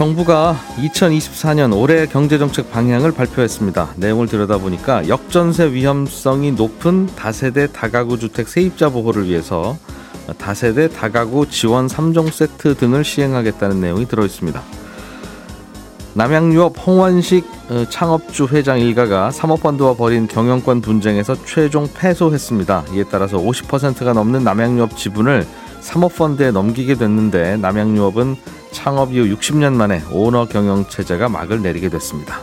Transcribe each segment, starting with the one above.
정부가 2024년 올해 경제정책 방향을 발표했습니다. 내용을 들여다보니까 역전세 위험성이 높은 다세대 다가구 주택 세입자 보호를 위해서 다세대 다가구 지원 3종 세트 등을 시행하겠다는 내용이 들어 있습니다. 남양유업 홍원식 어, 창업주 회장 일가가 사모펀드와 벌인 경영권 분쟁에서 최종 패소했습니다. 이에 따라서 50%가 넘는 남양유업 지분을 사모펀드에 넘기게 됐는데 남양유업은 창업 이후 60년 만에 오너 경영 체제가 막을 내리게 됐습니다.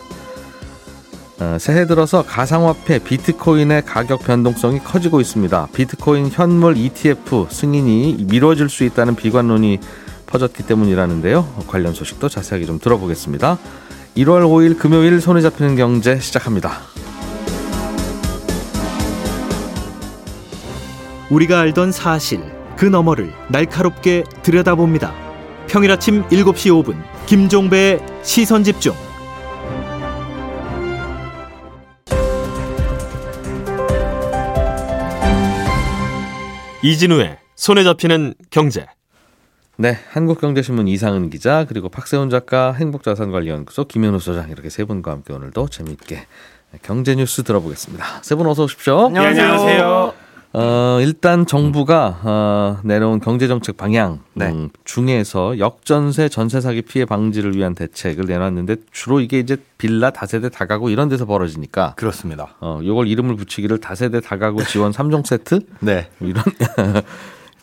어, 새해 들어서 가상화폐 비트코인의 가격 변동성이 커지고 있습니다. 비트코인 현물 ETF 승인이 미뤄질 수 있다는 비관론이 퍼졌기 때문이라는데요. 관련 소식도 자세하게 좀 들어보겠습니다. 1월 5일 금요일 손에 잡히는 경제 시작합니다. 우리가 알던 사실 그 너머를 날카롭게 들여다봅니다. 평일 아침 7시 5분 김종배의 시선 집중. 이진우의 손에 잡히는 경제. 네, 한국경제신문 이상은 기자 그리고 박세훈 작가 행복자산관리연구소 김현우 소장 이렇게 세 분과 함께 오늘도 재미있게 경제 뉴스 들어보겠습니다. 세 분 어서 오십시오. 안녕하세요. 어, 일단 정부가 어, 내놓은 경제정책 방향 네. 음, 중에서 역전세 전세 사기 피해 방지를 위한 대책을 내놨는데 주로 이게 이제 빌라 다세대 다가구 이런 데서 벌어지니까 그렇습니다. 어, 요걸 이름을 붙이기를 다세대 다가구 지원 3종 세트 네. 뭐 이런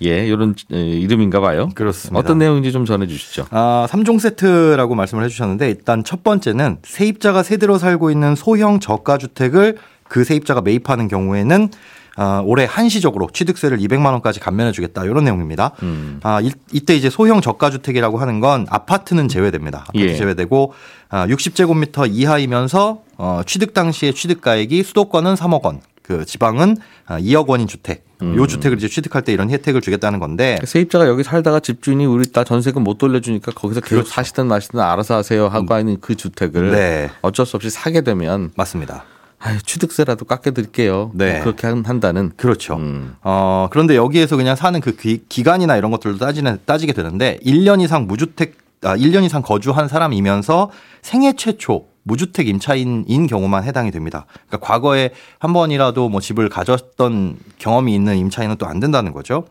예, 이런 이름인가 봐요. 그렇습니다. 어떤 내용인지 좀 전해 주시죠. 아, 3종 세트라고 말씀을 해 주셨는데 일단 첫 번째는 세입자가 세대로 살고 있는 소형 저가 주택을 그 세입자가 매입하는 경우에는 아, 올해 한시적으로 취득세를 200만 원까지 감면해 주겠다 이런 내용입니다. 음. 아, 이, 이때 이제 소형 저가 주택이라고 하는 건 아파트는 제외됩니다. 아파트 예. 제외되고 아, 60제곱미터 이하이면서 어, 취득 당시에 취득가액이 수도권은 3억 원, 그 지방은 아, 2억 원인 주택. 음. 요 주택을 이제 취득할 때 이런 혜택을 주겠다는 건데 세입자가 여기 살다가 집주인이 우리 다 전세금 못 돌려주니까 거기서 계속 그렇죠. 사시든 마시든 알아서 하세요 하고 하는 그 주택을 네. 어쩔 수 없이 사게 되면 맞습니다. 아유, 취득세라도 깎여드릴게요. 네. 뭐 그렇게 한- 한다는. 그렇죠. 음. 어, 그런데 여기에서 그냥 사는 그 기, 기간이나 이런 것들도 따지는, 따지게 되는데 1년 이상 무주택, 아, 1년 이상 거주한 사람이면서 생애 최초 무주택 임차인인 경우만 해당이 됩니다. 그러니까 과거에 한 번이라도 뭐 집을 가졌던 경험이 있는 임차인은 또 안 된다는 거죠.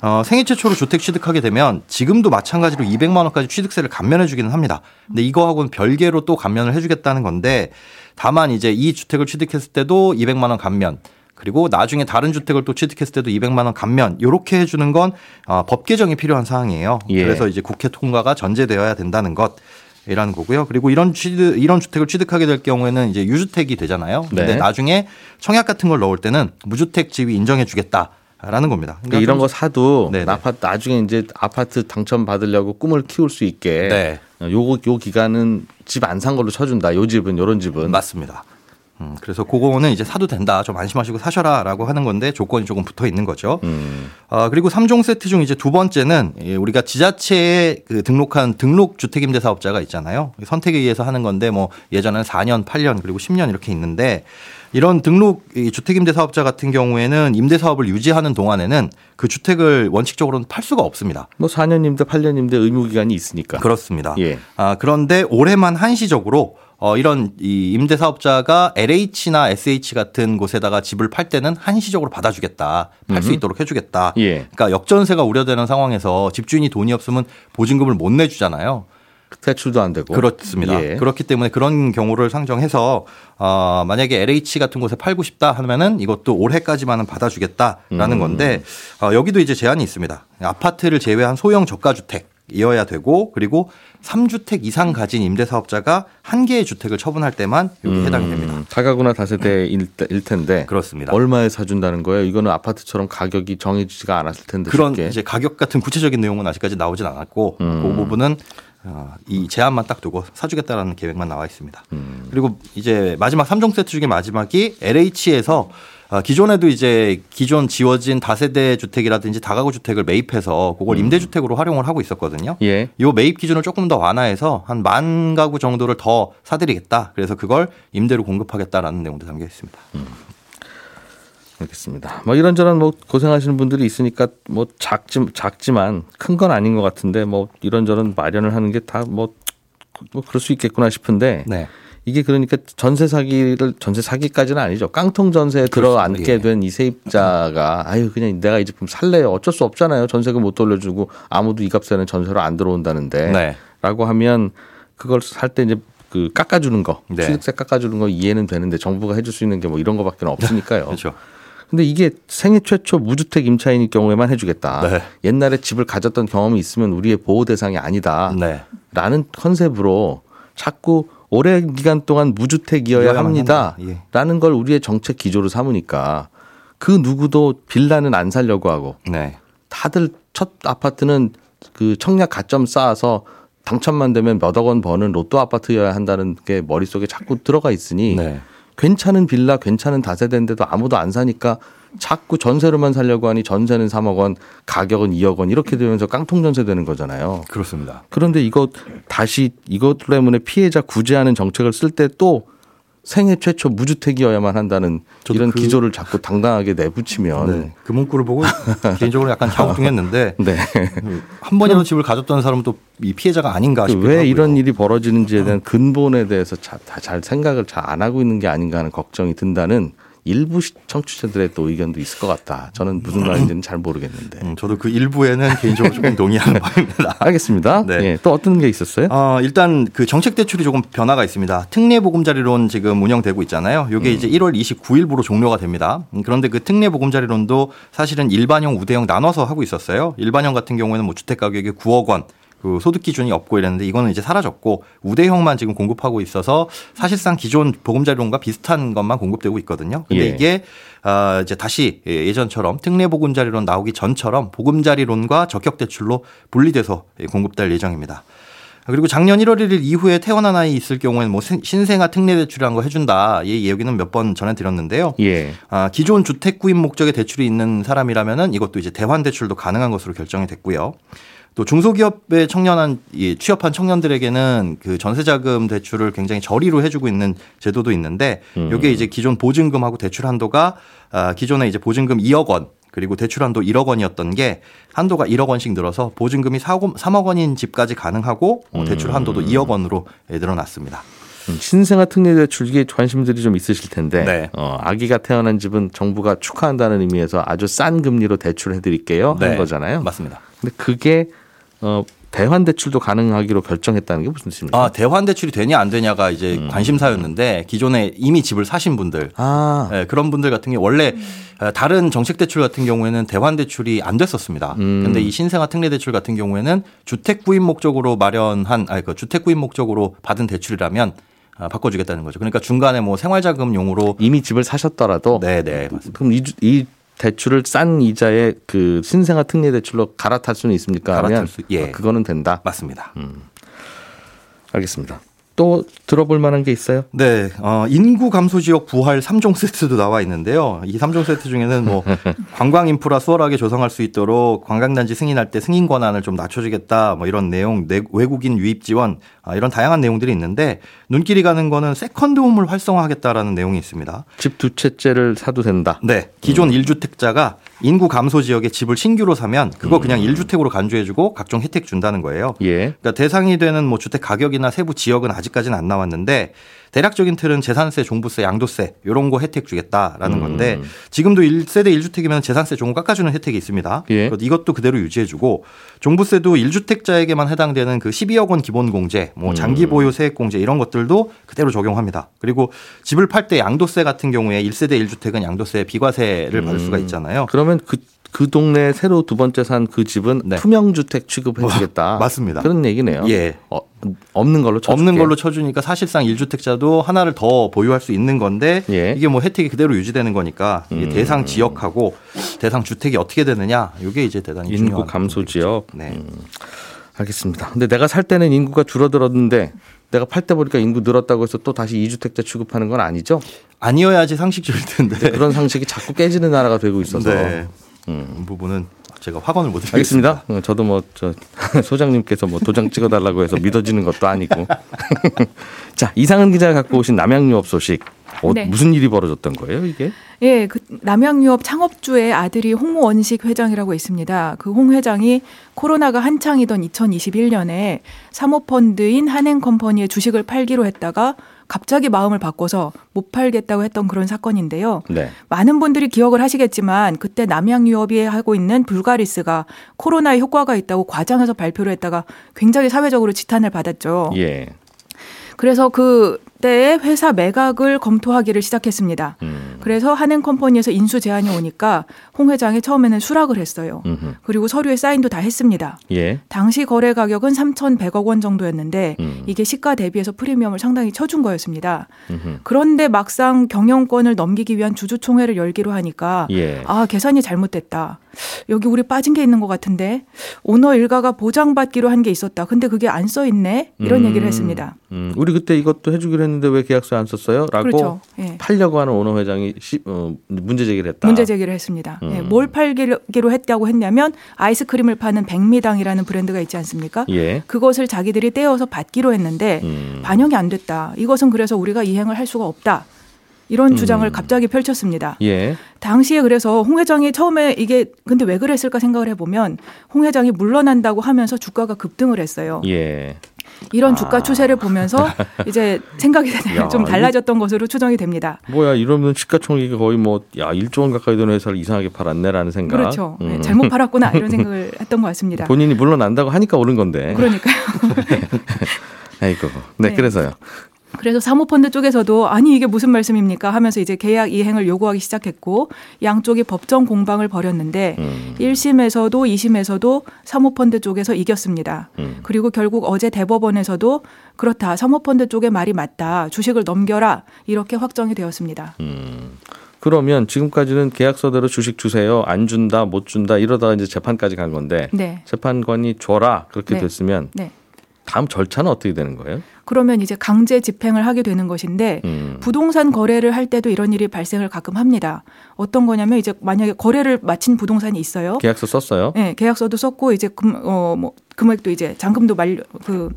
어, 생애 최초로 주택 취득하게 되면 지금도 마찬가지로 200만 원까지 취득세를 감면해 주기는 합니다. 근데 이거하고는 별개로 또 감면을 해 주겠다는 건데 다만 이제 이 주택을 취득했을 때도 200만 원 감면 그리고 나중에 다른 주택을 또 취득했을 때도 200만 원 감면 이렇게 해주는 건 어, 법 개정이 필요한 사항이에요. 예. 그래서 이제 국회 통과가 전제되어야 된다는 것. 이라는 거고요. 그리고 이런 취득, 이런 주택을 취득하게 될 경우에는 이제 유주택이 되잖아요. 근데 네. 나중에 청약 같은 걸 넣을 때는 무주택 지위 인정해 주겠다 라는 겁니다. 그러니까 이런 거 사도. 아파트 나중에 이제 아파트 당첨 받으려고 꿈을 키울 수 있게 네. 어, 요거 요 기간은 집 안 산 걸로 쳐준다. 요 집은 요런 집은 맞습니다. 음, 그래서 그거는 이제 사도 된다. 좀 안심하시고 사셔라 라고 하는 건데 조건이 조금 붙어 있는 거죠. 음. 아, 그리고 3종 세트 중 이제 두 번째는 예, 우리가 지자체에 그 등록한 등록 주택임대 사업자가 있잖아요. 선택에 의해서 하는 건데 뭐 예전에는 4년, 8년 그리고 10년 이렇게 있는데 이런 등록 이 주택임대 사업자 같은 경우에는 임대 사업을 유지하는 동안에는 그 주택을 원칙적으로는 팔 수가 없습니다. 뭐 4년임대 8년임대 의무 기간이 있으니까. 그렇습니다. 예. 아, 그런데 올해만 한시적으로 어, 이런 이 임대 사업자가 LH나 SH 같은 곳에다가 집을 팔 때는 한시적으로 받아주겠다. 팔 수. 있도록 해주겠다. 예. 그러니까 역전세가 우려되는 상황에서 집주인이 돈이 없으면 보증금을 못 내주잖아요. 대출도 안 되고. 그렇습니다. 예. 그렇기 때문에 그런 경우를 상정해서 어, 만약에 LH 같은 곳에 팔고 싶다 하면은 이것도 올해까지만은 받아주겠다라는 음. 건데 어, 여기도 이제 제한이 있습니다. 아파트를 제외한 소형 저가 주택. 이어야 되고 그리고 3주택 이상 가진 임대 사업자가 한 개의 주택을 처분할 때만 여기 해당이 됩니다. 음, 다가구나 다세대일 텐데 그렇습니다. 얼마에 사준다는 거예요? 이거는 아파트처럼 가격이 정해지지가 않았을 텐데 그런 쉽게. 이제 가격 같은 구체적인 내용은 아직까지 나오진 않았고 음. 그 부분은 어, 이 제한만 딱 두고 사주겠다라는 계획만 나와 있습니다. 음. 그리고 이제 마지막 3종 세트 중에 마지막이 LH에서 아, 기존에도 이제 기존 지어진 다세대 주택이라든지 다가구 주택을 매입해서 그걸 음. 임대주택으로 활용을 하고 있었거든요. 예. 요 매입 기준을 조금 더 완화해서 한 만 가구 정도를 더 사드리겠다. 그래서 그걸 임대로 공급하겠다라는 내용도 담겨 있습니다. 알겠습니다. 뭐 이런저런 뭐 고생하시는 분들이 있으니까 뭐 작지 작지만 큰 건 아닌 것 같은데 뭐 이런저런 마련을 하는 게 다 뭐 뭐 그럴 수 있겠구나 싶은데 네. 이게 그러니까 전세 사기를 전세 사기까지는 아니죠. 깡통 전세에 들어앉게 예. 된이 세입자가 아유 그냥 내가 이제 좀 살래요. 어쩔 수 없잖아요. 전세금 못 돌려주고 아무도 이 값에는 전세로 안 들어온다는데 네. 라고 하면 그걸 살 때 이제 그 깎아주는 거 네. 취득세 깎아주는 거 이해는 되는데 정부가 해줄 수 있는 게 뭐 이런 거밖에 없으니까요. 그렇죠. 근데 이게 생애 최초 무주택 임차인일 경우에만 해주겠다. 네. 옛날에 집을 가졌던 경험이 있으면 우리의 보호 대상이 아니다. 네. 라는 컨셉으로 자꾸 오래 기간 동안 무주택이어야 이어야만 합니다. 한다. 예. 라는 걸 우리의 정책 기조로 삼으니까 그 누구도 빌라는 안 살려고 하고 네. 다들 첫 아파트는 그 청약 가점 쌓아서 당첨만 되면 몇억 원 버는 로또 아파트여야 한다는 게 머릿속에 자꾸 들어가 있으니 네. 괜찮은 빌라, 괜찮은 다세대인데도 아무도 안 사니까 자꾸 전세로만 살려고 하니 전세는 3억 원, 가격은 2억 원 이렇게 되면서 깡통 전세 되는 거잖아요. 그렇습니다. 그런데 이거 다시 이것 때문에 피해자 구제하는 정책을 쓸 때 또 생애 최초 무주택이어야만 한다는 이런 그- 기조를 자꾸 당당하게 내붙이면 네. 그 문구를 보고 개인적으로 약간 갸우뚱했는데 네. 한 번이라도 집을 가졌던 사람은 또 이 피해자가 아닌가 그 싶기도 왜. 이런 일이 벌어지는지에 대한 근본에 대해서 자- 다잘 생각을 잘 안 하고 있는 게 아닌가 하는 걱정이 든다는 일부 시- 청취자들의 또 의견도 있을 것 같다. 저는 무슨 말인지는 잘 모르겠는데. 음, 저도 그 일부에는 개인적으로 조금 동의하는 바입니다. 알겠습니다. 네. 예, 또 어떤 게 있었어요? 어, 일단 그 정책 대출이 조금 변화가 있습니다. 특례 보금자리론 지금 운영되고 있잖아요. 이게 이제 1월 29일부로 종료가 됩니다. 음, 그런데 그 특례 보금자리론도 사실은 일반형, 우대형 나눠서 하고 있었어요. 일반형 같은 경우에는 뭐 주택 가격이 9억 원 그 소득 기준이 없고 이랬는데 이거는 이제 사라졌고 우대형만 지금 공급하고 있어서 사실상 기존 보금자리론과 비슷한 것만 공급되고 있거든요. 근데 예. 이게 아 이제 다시 예, 예전처럼 특례 보금자리론 나오기 전처럼 보금자리론과 적격 대출로 분리돼서 예, 공급될 예정입니다. 그리고 작년 1월 1일 이후에 태어난 아이 있을 경우에는 뭐 신- 신생아 특례 대출이라는 거 해준다. 이 얘기는 몇 번 전해드렸는데요. 예. 아, 기존 주택 구입 목적의 대출이 있는 사람이라면은 이것도 이제 대환 대출도 가능한 것으로 결정이 됐고요. 또 중소기업에 청년한 이 취업한 청년들에게는 그 전세자금 대출을 굉장히 저리로 해주고 있는 제도도 있는데 이게 이제 기존 보증금하고 대출 한도가 아, 기존에 이제 보증금 2억 원 그리고 대출 한도 1억 원이었던 게 한도가 1억 원씩 늘어서 보증금이 3억 원인 집까지 가능하고 어, 대출 한도도 2억 원으로 예, 늘어났습니다. 음, 신생아 특례 대출 이게 관심들이 좀 있으실 텐데 네. 어, 아기가 태어난 집은 정부가 축하한다는 의미에서 아주 싼 금리로 대출해 드릴게요 하는 거잖아요. 네. 맞습니다. 근데 그게 어, 대환 대출도 가능하기로 결정했다는 게 무슨 뜻입니까? 아, 대환 대출이 되냐 안 되냐가 이제 관심사였는데 기존에 이미 집을 사신 분들 아, 예, 그런 분들 같은 경우 원래 어, 다른 정책 대출 같은 경우에는 대환 대출이 안 됐었습니다. 음. 근데 이 신생아 특례 대출 같은 경우에는 주택 구입 목적으로 마련한 아니 그 주택 구입 목적으로 받은 대출이라면 아, 바꿔주겠다는 거죠. 그러니까 중간에 뭐 생활자금용으로 이미 집을 사셨더라도 네, 네, 맞습니다. 그럼 이, 주- 이 대출을 싼 이자에 그 신생아 특례 대출로 갈아탈 수는 있습니까? 갈아탈 수- 예. 아, 그거는 된다. 맞습니다. 알겠습니다. 또 들어볼 만한 게 있어요? 네, 어, 인구 감소 지역 부활 3종 세트도 나와 있는데요. 이 3종 세트 중에는 뭐 관광 인프라 수월하게 조성할 수 있도록 관광단지 승인할 때 승인 권한을 좀 낮춰주겠다. 뭐 이런 내용, 내- 외국인 유입 지원 아, 이런 다양한 내용들이 있는데 눈길이 가는 거는 second home을 활성화하겠다라는 내용이 있습니다. 집 두 채째를 사도 된다. 네, 기존 일 1주택자가 인구 감소 지역에 집을 신규로 사면 그거 그냥 일 1주택으로 간주해 주고 각종 혜택 준다는 거예요. 예. 그러니까 대상이 되는 뭐 주택 가격이나 세부 지역은 아직까지는 안 나왔는데 대략적인 틀은 재산세, 종부세, 양도세 이런 거 혜택 주겠다라는 건데 지금도 1세대 1주택이면 재산세 종부 깎아주는 혜택이 있습니다. 예. 이것도 그대로 유지해주고 종부세도 1주택자에게만 해당되는 그 12억 원 기본 공제, 뭐 장기 보유 세액 공제 이런 것들도 그대로 적용합니다. 그리고 집을 팔 때 양도세 같은 경우에 1세대 1주택은 양도세 비과세를 받을 수가 있잖아요. 그러면 그, 그 동네 새로 두 번째 산 그 집은 네. 투명주택 취급해주겠다. 어, 맞습니다. 그런 얘기네요. 예. 어, 없는 걸로 쳐줄게. 없는 걸로 쳐주니까 사실상 1주택자도 하나를 더 보유할 수 있는 건데 예. 이게 뭐 혜택이 그대로 유지되는 거니까 음. 대상 지역하고 대상 주택이 어떻게 되느냐 이게 이제 대단히 인구 중요한 감소. 지역. 네. 알겠습니다. 근데 내가 살 때는 인구가 줄어들었는데 내가 팔 때 보니까 인구 늘었다고 해서 또 다시 이주택자 취급하는 건 아니죠? 아니어야지 상식적일 텐데. 그런 상식이 자꾸 깨지는 나라가 되고 있어서. 네. 음. 이 부분은 제가 확언을 못 드리겠습니다. 알겠습니다. 어, 저도 뭐 저 소장님께서 뭐 도장 찍어달라고 해서 믿어지는 것도 아니고. 자 이상은 기자가 갖고 오신 남양유업 소식. 어, 네. 무슨 일이 벌어졌던 거예요 이게? 예, 그 남양유업 창업주의 아들이 홍원식 회장이라고 있습니다. 그 홍 회장이 코로나가 한창이던 2021년에 사모펀드인 한행컴퍼니의 주식을 팔기로 했다가 갑자기 마음을 바꿔서 못 팔겠다고 했던 그런 사건인데요. 네. 많은 분들이 기억을 하시겠지만 그때 남양유업이 하고 있는 불가리스가 코로나에 효과가 있다고 과장해서 발표를 했다가 굉장히 사회적으로 지탄을 받았죠. 예. 그래서 그 때에 회사 매각을 검토하기를 시작했습니다. 음. 그래서 한행 컴퍼니에서 인수 제안이 오니까 홍 회장이 처음에는 수락을 했어요. 음흠. 그리고 서류에 사인도 다 했습니다. 예. 당시 거래 가격은 3,100억 원 정도였는데 음. 이게 시가 대비해서 프리미엄을 상당히 쳐준 거였습니다. 음흠. 그런데 막상 경영권을 넘기기 위한 주주총회를 열기로 하니까 예. 아 계산이 잘못됐다. 여기 우리 빠진 게 있는 것 같은데 오너 일가가 보장받기로 한 게 있었다. 근데 그게 안 써 있네. 이런 음. 얘기를 했습니다. 음, 우리 그때 이것도 해주기로 했는데 왜 계약서 안 썼어요? 라고 그렇죠. 예. 팔려고 하는 오너 회장이 시, 어, 문제 제기를 했다. 문제 제기를 했습니다. 예, 음. 뭘 팔기로 했다고 했냐면 아이스크림을 파는 백미당이라는 브랜드가 있지 않습니까? 예. 그것을 자기들이 떼어서 받기로 했는데 음. 반영이 안 됐다. 이것은 그래서 우리가 이행을 할 수가 없다. 이런 주장을 음. 갑자기 펼쳤습니다. 예. 당시에 그래서 홍 회장이 처음에 이게 근데 왜 그랬을까 생각을 해보면 홍 회장이 물러난다고 하면서 주가가 급등을 했어요. 예. 이런 주가 추세를 보면서 이제 생각이 야, 좀 달라졌던 것으로 추정이 됩니다. 뭐야 이러면 시가총액이 거의 뭐 야 1조 원 가까이 되는 회사를 이상하게 팔았네라는 생각. 그렇죠. 네, 음. 잘못 팔았구나 이런 생각을 했던 것 같습니다. 본인이 물러난다고 하니까 오른 건데. 그러니까요. 아이고. 네, 네. 그래서요. 그래서 사모펀드 쪽에서도 아니 이게 무슨 말씀입니까 하면서 이제 계약 이행을 요구하기 시작했고 양쪽이 법정 공방을 벌였는데 음. 1심에서도 2심에서도 사모펀드 쪽에서 이겼습니다. 음. 그리고 결국 어제 대법원에서도 그렇다 사모펀드 쪽의 말이 맞다 주식을 넘겨라 이렇게 확정이 되었습니다. 음. 그러면 지금까지는 계약서대로 주식 주세요. 안 준다, 못 준다 이러다가 이제 재판까지 간 건데 네, 재판관이 줘라 그렇게 네. 됐으면 네. 다음 절차는 어떻게 되는 거예요? 그러면 이제 강제 집행을 하게 되는 것인데 음. 부동산 거래를 할 때도 이런 일이 발생을 가끔 합니다. 어떤 거냐면 이제 만약에 거래를 마친 부동산이 있어요. 계약서 썼어요. 네, 계약서도 썼고 이제 금, 어, 뭐 금액도 이제 잔금도 만료 그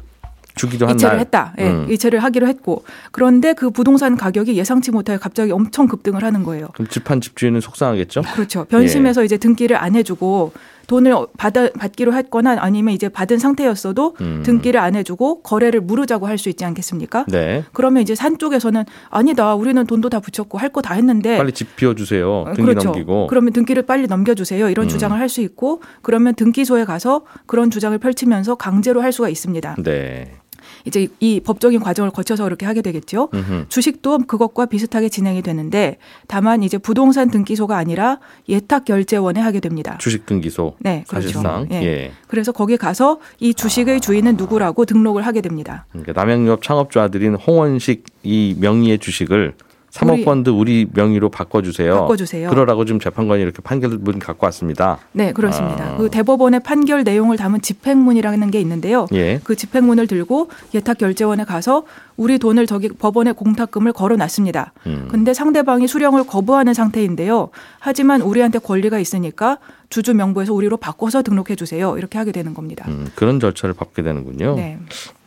주기도 한 이체를 날. 했다. 예, 음. 이체를 하기로 했고 그런데 그 부동산 가격이 예상치 못하게 갑자기 엄청 급등을 하는 거예요. 그럼 집한 집주인은 속상하겠죠? 그렇죠. 예. 변심해서 이제 등기를 안 해주고 돈을 받아 받기로 했거나 아니면 이제 받은 상태였어도 음. 등기를 안 해주고 거래를 무르자고 할 수 있지 않겠습니까? 네. 그러면 이제 산 쪽에서는 아니다. 우리는 돈도 다 붙였고 할 거 다 했는데 빨리 집 비워주세요. 어, 등기 그렇죠. 넘기고. 그러면 등기를 빨리 넘겨주세요. 이런 음. 주장을 할 수 있고 그러면 등기소에 가서 그런 주장을 펼치면서 강제로 할 수가 있습니다. 네. 이제 이- 이 법적인 과정을 거쳐서 그렇게 하게 되겠죠. 음흠. 주식도 그것과 비슷하게 진행이 되는데 다만 이제 부동산 등기소가 아니라 예탁 결제원에 하게 됩니다. 주식 등기소. 네, 그렇죠. 사실상. 예. 예. 그래서 거기 가서 이 주식의 주인은 누구라고 등록을 하게 됩니다. 그러니까 남양유업 창업주 아들인 홍원식 이 명의의 주식을 사모펀드 우리 명의로 바꿔주세요. 바꿔주세요. 그러라고 지금 재판관이 이렇게 판결문 갖고 왔습니다. 네, 그렇습니다. 아. 그 대법원의 판결 내용을 담은 집행문이라는 게 있는데요. 예. 그 집행문을 들고 예탁결제원에 가서 우리 돈을 저기 법원에 공탁금을 걸어놨습니다. 음. 근데 상대방이 수령을 거부하는 상태인데요. 하지만 우리한테 권리가 있으니까 주주 명부에서 우리로 바꿔서 등록해 주세요. 이렇게 하게 되는 겁니다. 음, 그런 절차를 밟게 되는군요. 네.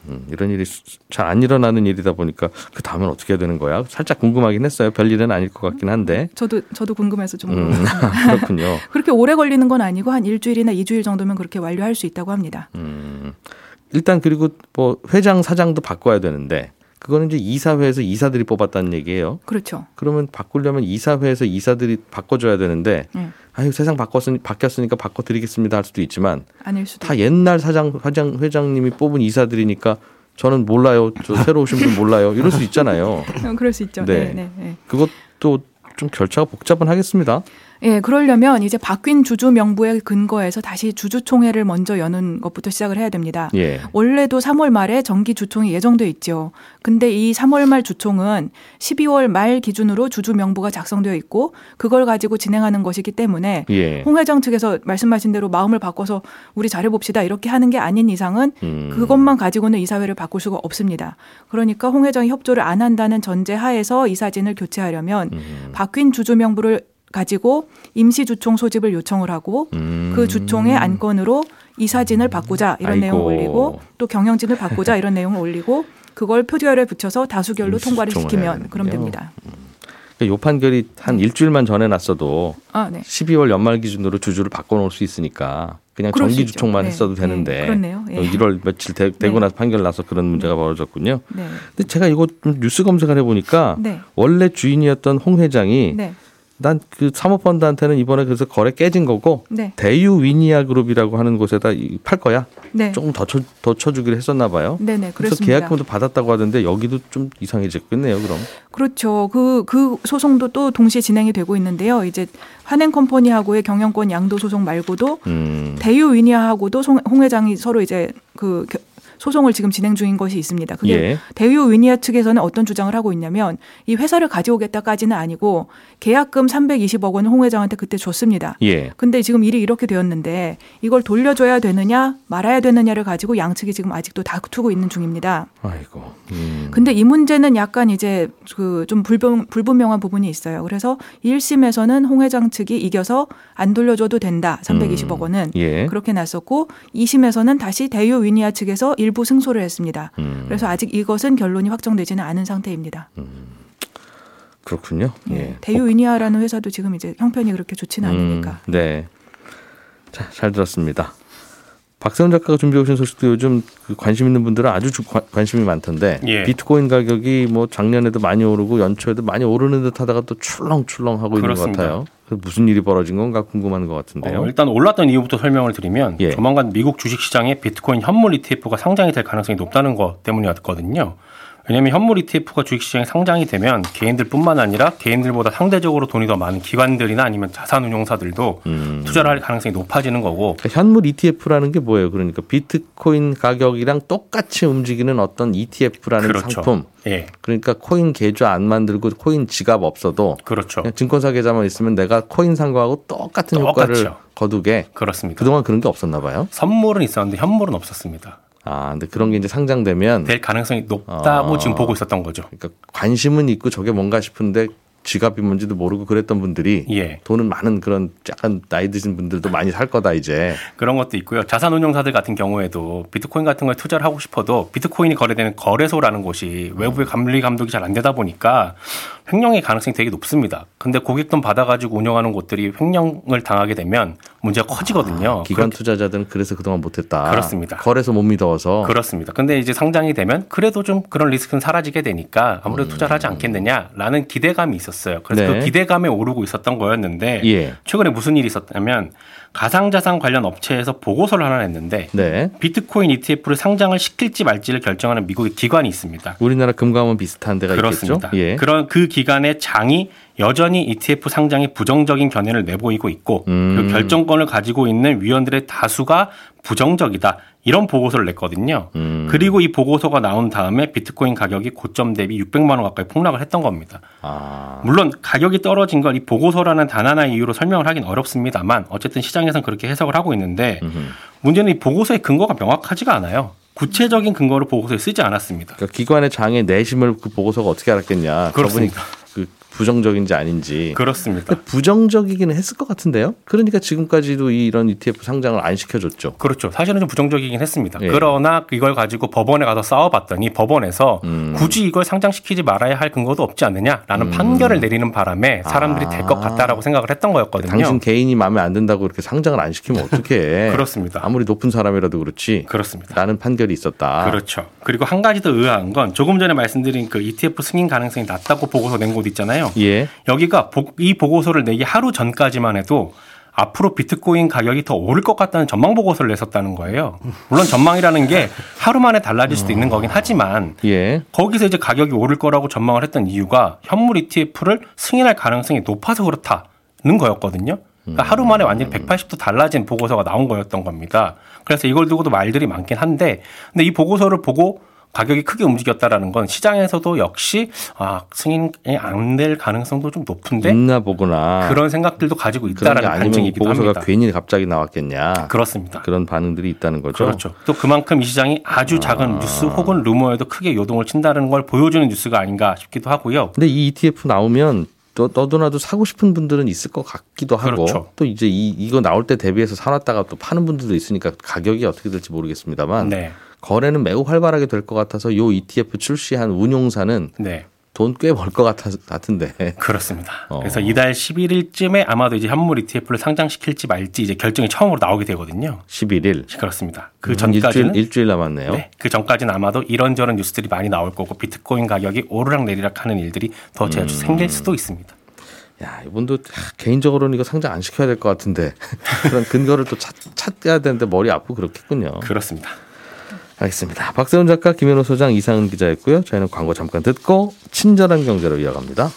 음, 이런 일이 잘 안 일어나는 일이다 보니까 그 다음엔 어떻게 해야 되는 거야? 살짝 궁금하긴 했어요. 별일은 아닐 것 같긴 한데. 저도 저도 궁금해서 좀 음. 그렇군요. 그렇게 오래 걸리는 건 아니고 한 일주일이나 이주일 정도면 그렇게 완료할 수 있다고 합니다. 음, 일단 그리고 뭐 회장 사장도 바꿔야 되는데 그거는 이제 이사회에서 이사들이 뽑았다는 얘기예요. 그렇죠. 그러면 바꾸려면 이사회에서 이사들이 바꿔줘야 되는데 음. 아유 세상 바꿨으니 바뀌었으니까 바꿔드리겠습니다 할 수도 있지만 아닐 수도. 다 옛날 사장 회장 회장님이 뽑은 이사들이니까 저는 몰라요. 저 새로 오신 분 몰라요. 이럴 수 있잖아요. 어, 그럴 수 있죠. 네. 네, 네, 네. 그것도 좀 절차가 복잡은 하겠습니다. 예, 그러려면 이제 바뀐 주주 명부에 근거해서 다시 주주총회를 먼저 여는 것부터 시작을 해야 됩니다. 예. 원래도 3월 말에 정기 주총이 예정돼 있죠. 근데 이 3월 말 주총은 12월 말 기준으로 주주 명부가 작성되어 있고 그걸 가지고 진행하는 것이기 때문에 예. 홍 회장 측에서 말씀하신 대로 마음을 바꿔서 우리 잘해 봅시다 이렇게 하는 게 아닌 이상은 음. 그것만 가지고는 이사회를 바꿀 수가 없습니다. 그러니까 홍 회장이 협조를 안 한다는 전제 하에서 이사진을 교체하려면 음. 바뀐 주주 명부를 가지고 임시 주총 소집을 요청을 하고 음. 그 주총의 안건으로 이 사진을 바꾸자 이런 아이고. 내용을 올리고 또 경영진을 바꾸자 이런 내용을 올리고 그걸 표결에 붙여서 다수결로 통과를 시키면 그럼. 됩니다. 그러니까 요 판결이 한 일주일만 전에 났어도 아, 네. 12월 연말 기준으로 주주를 바꿔놓을 수 있으니까 그냥 정기. 주총만 네. 했어도 네. 되는데 그렇네요. 예. 1월 며칠 되, 고 네. 나서 판결 나서 그런 문제가 벌어졌군요. 네. 근데 제가 이거 좀 뉴스 검색을 해보니까 네. 원래 주인이었던 홍 회장이 네. 난 그 사모펀드한테는 이번에 그래서 거래 깨진 거고 네. 대유 위니아 그룹이라고 하는 곳에다 이- 팔 거야. 네. 조금 더, 쳐, 더 쳐주기로 했었나 봐요. 네네 그래서 그렇습니다. 계약금도 받았다고 하던데 여기도 좀 이상해졌겠네요. 그럼. 그렇죠. 그, 그 소송도 또 동시에 진행이 되고 있는데요. 이제 한행컴퍼니하고의 경영권 양도 소송 말고도 음. 대유 위니아하고도 송- 홍 회장이 서로 이제 그 겨- 소송을 지금 진행 중인 것이 있습니다. 그게 예. 대유 위니아 측에서는 어떤 주장을 하고 있냐면 이 회사를 가져오겠다까지는 아니고 계약금 320억 원을 홍 회장한테 그때 줬습니다. 예. 근데 지금 일이 이렇게 되었는데 이걸 돌려줘야 되느냐 말아야 되느냐를 가지고 양측이 지금 아직도 다투고 있는 중입니다. 아이고. 음. 근데 이 문제는 약간 이제 그 좀 불분, 불분명한 부분이 있어요. 그래서 1심에서는 홍 회장 측이 이겨서 안 돌려줘도 된다. 320억 원은. 예. 그렇게 났었고 2심에서는 다시 대유 위니아 측에서 일부 승소를 했습니다. 음. 그래서 아직 이것은 결론이 확정되지는 않은 상태입니다. 그렇군요. 예. 예. 대유 위니아라는 회사도 지금 이제 형편이 그렇게 좋지는 않으니까. 음, 네. 자, 잘 들었습니다. 박세훈 작가가 준비해 오신 소식도 요즘 그 관심 있는 분들은 아주 주- 관- 관심이 많던데 예. 비트코인 가격이 뭐 작년에도 많이 오르고 연초에도 많이 오르는 듯 하다가 또 출렁출렁 하고 있는 것. 같아요. 그 무슨 일이 벌어진 건가 궁금한 것 같은데요. 어, 일단 올랐던 이유부터 설명을 드리면 예. 조만간 미국 주식시장에 비트코인 현물 ETF가 상장이 될 가능성이 높다는 것 때문이었거든요. 왜냐하면 현물 ETF가 주식시장에 상장이 되면 개인들뿐만 아니라 개인들보다 상대적으로 돈이 더 많은 기관들이나 아니면 자산운용사들도 음. 투자를 할 가능성이 높아지는 거고 그러니까 현물 ETF라는 게 뭐예요? 그러니까 비트코인 가격이랑 똑같이 움직이는 어떤 ETF라는 그렇죠. 상품. 예, 그러니까 코인 계좌 안 만들고 코인 지갑 없어도 그렇죠. 증권사 계좌만 있으면 내가 코인 산 거하고 똑같은 효과를 똑같죠. 거두게 그렇습니다. 그동안 그런 게 없었나 봐요. 선물은 있었는데 현물은 없었습니다. 아, 근데 그런 게 이제 상장되면 될 가능성이 높다고 아. 지금 보고 있었던 거죠. 그러니까 관심은 있고 저게 뭔가 싶은데 지갑이 뭔지도 모르고 그랬던 분들이 예. 돈은 많은 그런 약간 나이 드신 분들도 많이 살 거다 이제. 그런 것도 있고요. 자산운용사들 같은 경우에도 비트코인 같은 거에 투자를 하고 싶어도 비트코인이 거래되는 거래소라는 곳이 외부의 감리 감독이 잘 안 되다 보니까 횡령의 가능성이 되게 높습니다. 근데 고객 돈 받아가지고 운영하는 곳들이 횡령을 당하게 되면 문제가 커지거든요. 기관 그렇- 투자자들은 그래서 그동안 못했다. 그렇습니다. 거래소 못 믿어서. 그렇습니다. 근데 이제 상장이 되면 그래도 좀 그런 리스크는 사라지게 되니까 아무래도 투자를 하지 않겠느냐라는 기대감이 있 었어요. 그래서 네. 그 기대감에 오르고 있었던 거였는데 예. 최근에 무슨 일이 있었냐면 가상자산 관련 업체에서 보고서를 하나 냈는데 네. 비트코인 ETF를 상장을 시킬지 말지를 결정하는 미국의 기관이 있습니다. 우리나라 금감원 비슷한 데가 그렇습니다. 있겠죠. 예. 그런 그 기관의 장이 여전히 ETF 상장에 부정적인 견해를 내보이고 있고 음. 결정권을 가지고 있는 위원들의 다수가 부정적이다. 이런 보고서를 냈거든요. 음. 그리고 이 보고서가 나온 다음에 비트코인 가격이 고점 대비 600만 원 가까이 폭락을 했던 겁니다. 아. 물론 가격이 떨어진 걸 이 보고서라는 단 하나의 이유로 설명을 하긴 어렵습니다만 어쨌든 시장에서는 그렇게 해석을 하고 있는데 음흠. 문제는 이 보고서의 근거가 명확하지가 않아요. 구체적인 근거를 보고서에 쓰지 않았습니다. 그러니까 기관의 장의 내심을 그 보고서가 어떻게 알았겠냐. 그렇습니다. 그 부정적인지 아닌지. 그렇습니다. 부정적이기는 했을 것 같은데요. 그러니까 지금까지도 이 이런 ETF 상장을 안 시켜줬죠. 그렇죠. 사실은 좀 부정적이긴 했습니다. 예. 그러나 이걸 가지고 법원에 가서 싸워봤더니 법원에서 음. 굳이 이걸 상장시키지 말아야 할 근거도 없지 않느냐라는 판결을 내리는 바람에 사람들이 아. 될것 같다라고 생각을 했던 거였거든요. 당신 개인이 마음에 안 든다고 이렇게 상장을 안 시키면 어떡해. 그렇습니다. 아무리 높은 사람이라도 그렇지. 그렇습니다. 라는 판결이 있었다. 그렇죠. 그리고 한 가지 더 의아한 건 조금 전에 말씀드린 그 ETF 승인 가능성이 낮다고 보고서 낸 곳 있잖아요. 예. 여기가 보- 이 보고서를 내기 하루 전까지만 해도 앞으로 비트코인 가격이 더 오를 것 같다는 전망 보고서를 냈었다는 거예요. 물론 전망이라는 게 하루 만에 달라질 수도 있는 거긴 하지만 예. 거기서 이제 가격이 오를 거라고 전망을 했던 이유가 현물 ETF를 승인할 가능성이 높아서 그렇다. 거였거든요. 그러니까 하루 만에 완전히 180도 달라진 보고서가 나온 거였던 겁니다. 그래서 이걸 두고도 말들이 많긴 한데, 근데 이 보고서를 보고 가격이 크게 움직였다라는 건 시장에서도 역시 아 승인이 안 될 가능성도 좀 높은데 있나 보구나. 그런 생각들도 가지고 있다라는 반증이기도 보고서가 합니다. 괜히 갑자기 나왔겠냐. 그렇습니다. 그런 반응들이 있다는 거죠. 그렇죠. 또 그만큼 이 시장이 아주 작은 뉴스 혹은 루머에도 크게 요동을 친다는 걸 보여주는 뉴스가 아닌가 싶기도 하고요. 근데 이 ETF 나오면 또 너도나도 사고 싶은 분들은 있을 것 같기도 하고 그렇죠. 또 이제 이 이거 나올 때 대비해서 사놨다가 또 파는 분들도 있으니까 가격이 어떻게 될지 모르겠습니다만 네. 거래는 매우 활발하게 될 것 같아서 요 ETF 출시한 운용사는 네. 돈꽤 벌 것 같은데 그렇습니다. 어. 그래서 이달 11일쯤에 아마도 이제 현물 ETF를 상장시킬지 말지 이제 결정이 처음으로 나오게 되거든요. 11일 그렇습니다. 그한 전까지는 일주일, 일주일 남았네요. 네, 그 전까지는 아마도 이런저런 뉴스들이 많이 나올 거고 비트코인 가격이 오르락 내리락 하는 일들이 더 자주 음. 생길 수도 있습니다. 야 이분도 개인적으로는 이거 상장 안 시켜야 될 것 같은데 그런 근거를 또 찾, 찾아야 되는데 머리 아프고 그렇겠군요. 그렇습니다. 알겠습니다. 박세훈 작가, 김현우 소장, 이상은 기자였고요. 저희는 광고 잠깐 듣고 친절한 경제로 이어갑니다.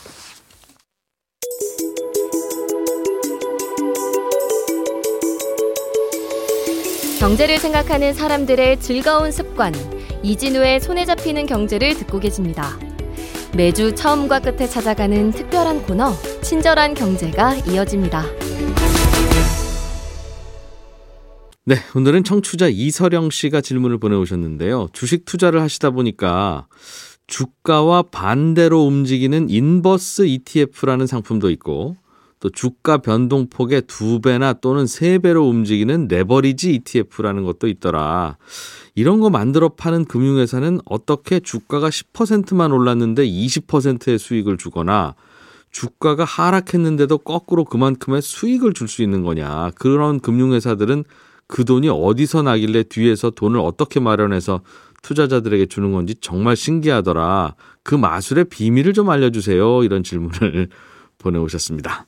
경제를 생각하는 사람들의 즐거운 습관, 이진우의 손에 잡히는 경제를 듣고 계십니다. 매주 처음과 끝에 찾아가는 특별한 코너, 친절한 경제가 이어집니다. 네, 오늘은 청취자 이서령 씨가 질문을 보내오셨는데요. 주식 투자를 하시다 보니까 주가와 반대로 움직이는 인버스 ETF라는 상품도 있고 또 주가 변동폭의 두 배나 또는 세 배로 움직이는 레버리지 ETF라는 것도 있더라. 이런 거 만들어 파는 금융회사는 어떻게 주가가 10%만 올랐는데 20%의 수익을 주거나 주가가 하락했는데도 거꾸로 그만큼의 수익을 줄 수 있는 거냐. 그런 금융회사들은 그 돈이 어디서 나길래 뒤에서 돈을 어떻게 마련해서 투자자들에게 주는 건지 정말 신기하더라. 그 마술의 비밀을 좀 알려주세요. 이런 질문을 보내오셨습니다.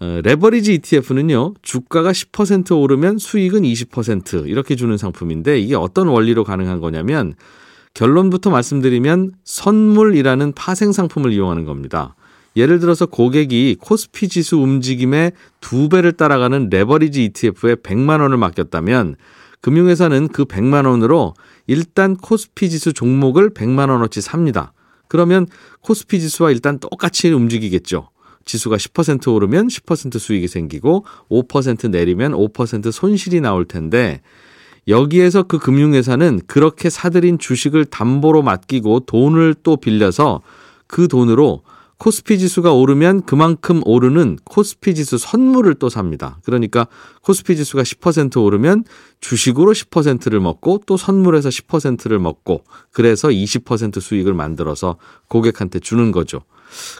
어, 레버리지 ETF는요, 주가가 10% 오르면 수익은 20% 이렇게 주는 상품인데 이게 어떤 원리로 가능한 거냐면 결론부터 말씀드리면 선물이라는 파생 상품을 이용하는 겁니다. 예를 들어서 고객이 코스피 지수 움직임의 두 배를 따라가는 레버리지 ETF에 100만 원을 맡겼다면 금융회사는 그 100만 원으로 일단 코스피 지수 종목을 100만 원어치 삽니다. 그러면 코스피 지수와 일단 똑같이 움직이겠죠. 지수가 10% 오르면 10% 수익이 생기고 5% 내리면 5% 손실이 나올 텐데 여기에서 그 금융회사는 그렇게 사들인 주식을 담보로 맡기고 돈을 또 빌려서 그 돈으로 코스피 지수가 오르면 그만큼 오르는 코스피 지수 선물을 또 삽니다. 그러니까 코스피 지수가 10% 오르면 주식으로 10%를 먹고 또 선물에서 10%를 먹고 그래서 20% 수익을 만들어서 고객한테 주는 거죠.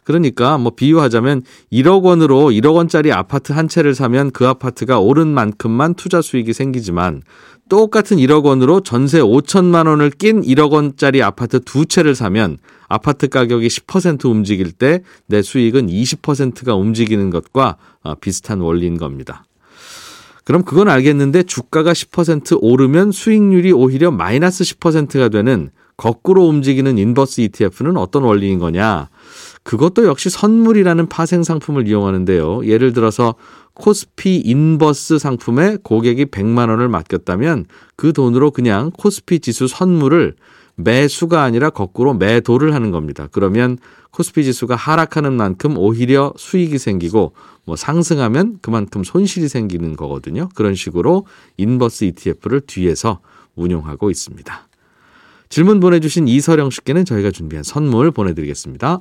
그러니까 뭐 비유하자면 1억 원으로 1억 원짜리 아파트 한 채를 사면 그 아파트가 오른 만큼만 투자 수익이 생기지만 똑같은 1억 원으로 전세 5천만 원을 낀 1억 원짜리 아파트 두 채를 사면 아파트 가격이 10% 움직일 때 내 수익은 20%가 움직이는 것과 어, 비슷한 원리인 겁니다. 그럼 그건 알겠는데 주가가 10% 오르면 수익률이 오히려 마이너스 10%가 되는 거꾸로 움직이는 inverse ETF는 어떤 원리인 거냐? 그것도 역시 선물이라는 파생 상품을 이용하는데요. 예를 들어서 코스피 inverse 상품에 고객이 100만 원을 맡겼다면 그 돈으로 그냥 코스피 지수 선물을 매수가 아니라 거꾸로 매도를 하는 겁니다. 그러면 코스피 지수가 하락하는 만큼 오히려 수익이 생기고 뭐 상승하면 그만큼 손실이 생기는 거거든요. 그런 식으로 인버스 ETF를 뒤에서 운용하고 있습니다. 질문 보내주신 이서령 씨께는 저희가 준비한 선물 보내드리겠습니다.